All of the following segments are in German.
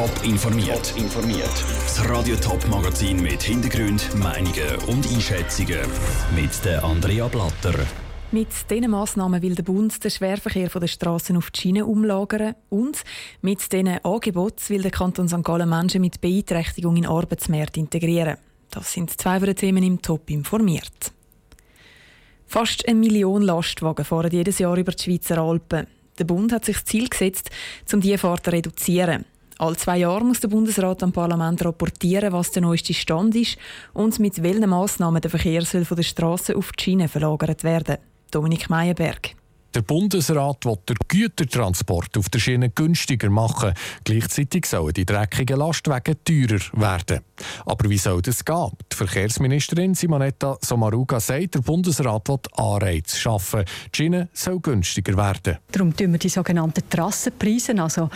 Top informiert. informiert. Das Radio Top Magazin mit Hintergrund, Meinungen und Einschätzungen mit der Andrea Blatter. Mit diesen Massnahmen will der Bund den Schwerverkehr von den Straßen auf die Schiene umlagern und mit diesen Angeboten will der Kanton St. Gallen Menschen mit Beeinträchtigung in Arbeitsmärkte integrieren. Das sind zwei der Themen im Top informiert. Fast eine Million Lastwagen fahren jedes Jahr über die Schweizer Alpen. Der Bund hat sich das Ziel gesetzt, um diese Fahrt zu reduzieren. Alle zwei Jahre muss der Bundesrat am Parlament rapportieren, was der neueste Stand ist und mit welchen Massnahmen der Verkehr soll von der Straße auf die Schiene verlagert werden. Dominik Meyerberg. Der Bundesrat will den Gütertransport auf der Schiene günstiger machen. Gleichzeitig sollen die dreckigen Lastwagen teurer werden. Aber wie soll das gehen? Die Verkehrsministerin Simonetta Sommaruga sagt, der Bundesrat will Anreize schaffen. Die Schiene soll günstiger werden. Darum tun wir die sogenannten Trassenpreise, also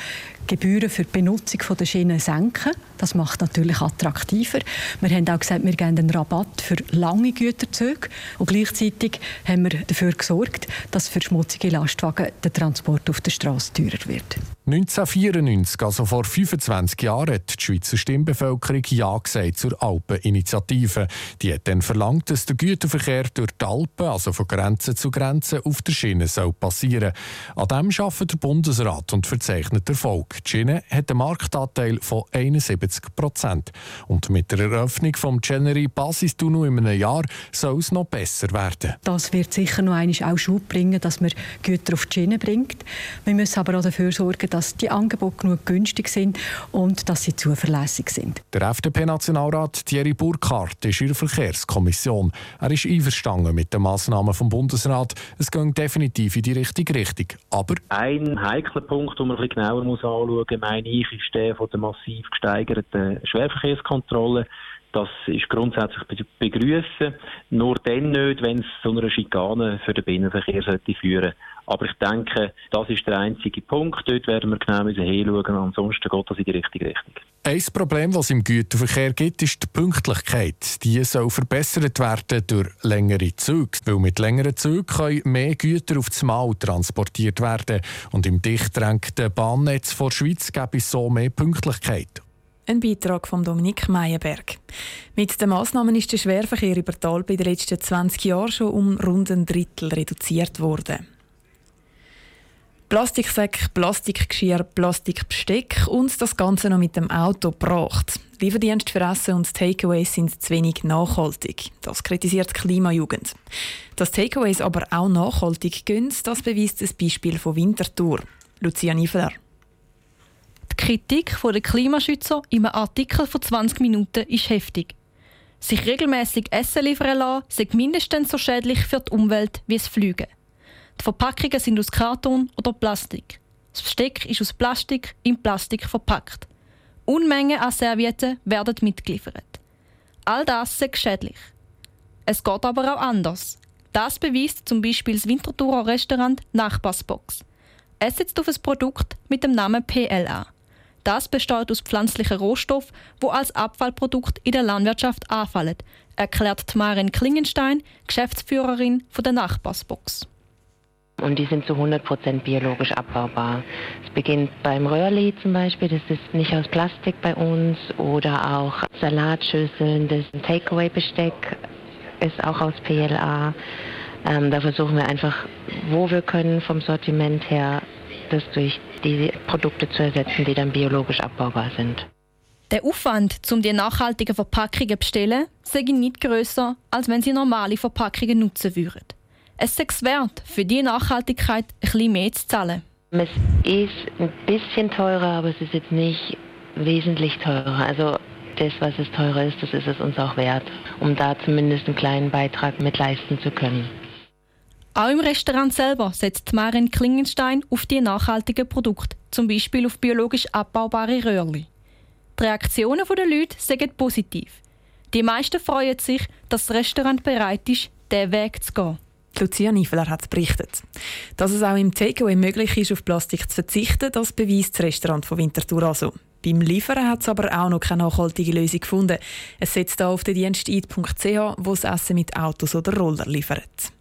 Gebühren für die Benutzung der Schiene, senken. Das macht natürlich attraktiver. Wir haben auch gesagt, wir geben einen Rabatt für lange Güterzüge. Und gleichzeitig haben wir dafür gesorgt, dass für schmutzige Lastwagen der Transport auf der Straße teurer wird. 1994, also vor 25 Jahren, hat die Schweizer Stimmbevölkerung Ja gesagt zur Alpeninitiative. Die hat dann verlangt, dass der Güterverkehr durch die Alpen, also von Grenze zu Grenze, auf der Schiene soll passieren An dem arbeitet der Bundesrat und verzeichnet Erfolg. Die Schiene hat einen Marktanteil von 71 Prozent. Und mit der Eröffnung vom Generi Basistunnel in einem Jahr soll es noch besser werden. Das wird sicher noch einmal auch Schub bringen, dass man Güter auf die Schiene bringt. Wir müssen aber auch dafür sorgen, dass die Angebote genug günstig sind und dass sie zuverlässig sind. Der FDP-Nationalrat Thierry Burkhardt ist in der Verkehrskommission. Er ist einverstanden mit den Massnahmen vom Bundesrat. Es geht definitiv in die richtige Richtung. Aber ein heikler Punkt, den man ein genauer muss anschauen muss, meine ich, ist der von der massiv gesteigerten Schwerverkehrskontrolle. Das ist grundsätzlich begrüßen. Nur dann nicht, wenn es zu einer Schikane für den Binnenverkehr sollte führen Aber ich denke, das ist der einzige Punkt. Dort werden wir genau hinschauen. Ansonsten geht das in die richtige Richtung. Ein Problem, das es im Güterverkehr gibt, ist die Pünktlichkeit. Die soll verbessert werden durch längere Züge. Weil mit längeren Zügen können mehr Güter auf das Mal transportiert werden. Und im dicht drängten Bahnnetz der Schweiz gibt es so mehr Pünktlichkeit. Ein Beitrag von Dominik Meyerberg. Mit den Massnahmen ist der Schwerverkehr über Alpen in den letzten 20 Jahren schon um rund ein Drittel reduziert worden. Plastiksäcke, Plastikgeschirr, Plastikbesteck und das Ganze noch mit dem Auto gebracht. Lieferdienst für Essen und Takeaways sind zu wenig nachhaltig. Das kritisiert die Klimajugend. Dass Takeaways aber auch nachhaltig gehen, das beweist das Beispiel von Winterthur. Lucia Niefeler. Kritik der Klimaschützer in einem Artikel von 20 Minuten ist heftig. Sich regelmäßig Essen liefern lassen, sei mindestens so schädlich für die Umwelt wie das Fliegen. Die Verpackungen sind aus Karton oder Plastik. Das Besteck ist aus Plastik in Plastik verpackt. Unmengen an Servietten werden mitgeliefert. All das ist schädlich. Es geht aber auch anders. Das beweist zum Beispiel das Winterthurer Restaurant Nachbarsbox. Es setzt auf ein Produkt mit dem Namen PLA. Das besteht aus pflanzlichen Rohstoffen, wo als Abfallprodukt in der Landwirtschaft anfallen, erklärt Maren Klingenstein, Geschäftsführerin von der Nachbarsbox. Und die sind zu 100% biologisch abbaubar. Es beginnt beim Röhrli zum Beispiel, das ist nicht aus Plastik bei uns. Oder auch Salatschüsseln, das Takeaway-Besteck ist auch aus PLA. Ähm, da versuchen wir einfach, wo wir können vom Sortiment her, das durch die Produkte zu ersetzen, die dann biologisch abbaubar sind. Der Aufwand, um die nachhaltigen Verpackungen zu bestellen, sei nicht grösser, als wenn Sie normale Verpackungen nutzen würden. Es ist wert, für die Nachhaltigkeit ein bisschen mehr zu zahlen. Es ist ein bisschen teurer, aber es ist jetzt nicht wesentlich teurer. Also das, was es teurer ist, das ist es uns auch wert, um da zumindest einen kleinen Beitrag mit leisten zu können. Auch im Restaurant selber setzt Marin Klingenstein auf die nachhaltigen Produkte, zum Beispiel auf biologisch abbaubare Röhrli. Die Reaktionen der Leute sind positiv. Die meisten freuen sich, dass das Restaurant bereit ist, diesen Weg zu gehen. Lucia Niefeler hat berichtet. Dass es auch im Takeaway möglich ist, auf Plastik zu verzichten, das beweist das Restaurant von Winterthur also. Beim Liefern hat es aber auch noch keine nachhaltige Lösung gefunden. Es setzt da auf den Dienst wo das Essen mit Autos oder Roller liefert.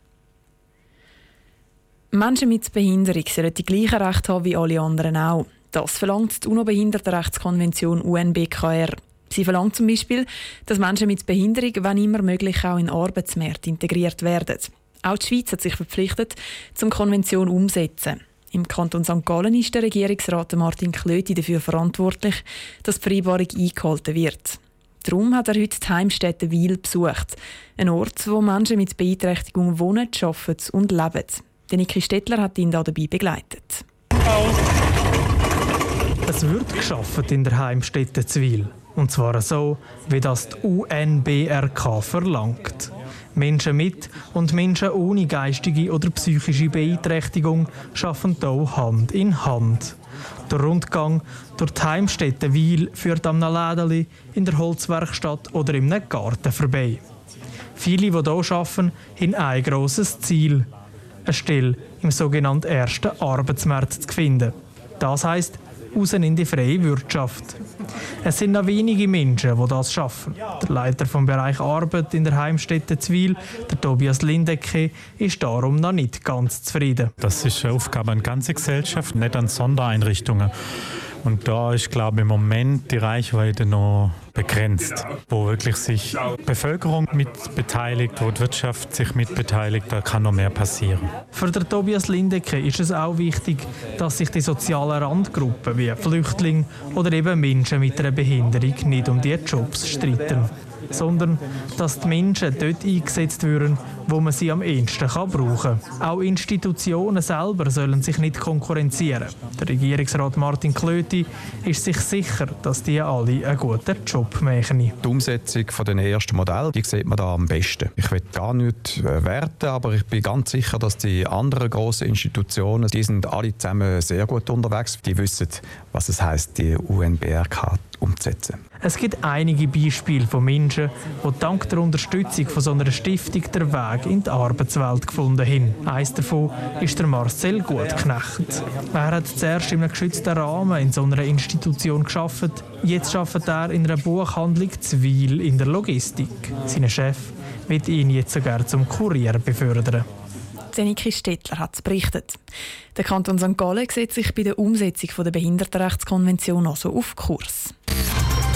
Menschen mit Behinderung sollen die gleichen Rechte haben wie alle anderen auch. Das verlangt die UNO-Behindertenrechtskonvention UNBKR. Sie verlangt zum Beispiel, dass Menschen mit Behinderung, wenn immer möglich, auch in den Arbeitsmarkt integriert werden. Auch die Schweiz hat sich verpflichtet, zum Konvention umzusetzen. Im Kanton St. Gallen ist der Regierungsrat Martin Klöti dafür verantwortlich, dass die Vereinbarung eingehalten wird. Darum hat er heute die Heimstätte Wiel besucht. Ein Ort, wo Menschen mit Beeinträchtigung wohnen, arbeiten und leben. Niki Stettler hat ihn dabei begleitet. Es wird geschafft in der Heimstätte Zwil. Und zwar so, wie das die UNBRK verlangt. Menschen mit und Menschen ohne geistige oder psychische Beeinträchtigung arbeiten hier Hand in Hand. Der Rundgang durch die Heimstätte Wiel führt am Lädeli, in der Holzwerkstatt oder im Garten vorbei. Viele, die hier arbeiten, haben ein grosses Ziel. Eine Stelle im sogenannten ersten Arbeitsmarkt zu finden. Das heisst, raus in die freie Wirtschaft. Es sind noch wenige Menschen, die das schaffen. Der Leiter vom Bereich Arbeit in der Heimstätte Zwil, der Tobias Lindecke, ist darum noch nicht ganz zufrieden. Das ist eine Aufgabe an ganze Gesellschaft, nicht an Sondereinrichtungen. Und da ist, glaube ich, im Moment die Reichweite noch begrenzt, wo wirklich sich Bevölkerung mit beteiligt, wo die Wirtschaft sich mit beteiligt, da kann noch mehr passieren. Für den Tobias Lindecke ist es auch wichtig, dass sich die sozialen Randgruppen wie Flüchtlinge oder eben Menschen mit einer Behinderung nicht um die Jobs streiten sondern dass die Menschen dort eingesetzt werden, wo man sie am ehesten brauchen kann. Auch Institutionen selber sollen sich nicht konkurrenzieren. Der Regierungsrat Martin Klöti ist sich sicher, dass die alle einen guten Job machen. Die Umsetzung den ersten Modell, sieht man da am besten. Ich will gar nicht äh, werten, aber ich bin ganz sicher, dass die anderen grossen Institutionen, die sind alle zusammen sehr gut unterwegs. Die wissen, was es heißt, die UNBRK umzusetzen. Es gibt einige Beispiele von Menschen, die dank der Unterstützung von so einer Stiftung den Weg in die Arbeitswelt gefunden haben. Eines davon ist der Marcel Gutknecht. Er hat zuerst in einem geschützten Rahmen in so einer Institution geschafft. Jetzt arbeitet er in einer Buchhandlung Zwil in der Logistik. Sein Chef wird ihn jetzt sogar zum Kurier befördern. Niki Stettler hat es berichtet. Der Kanton St. Gallen sieht sich bei der Umsetzung der Behindertenrechtskonvention also auf Kurs.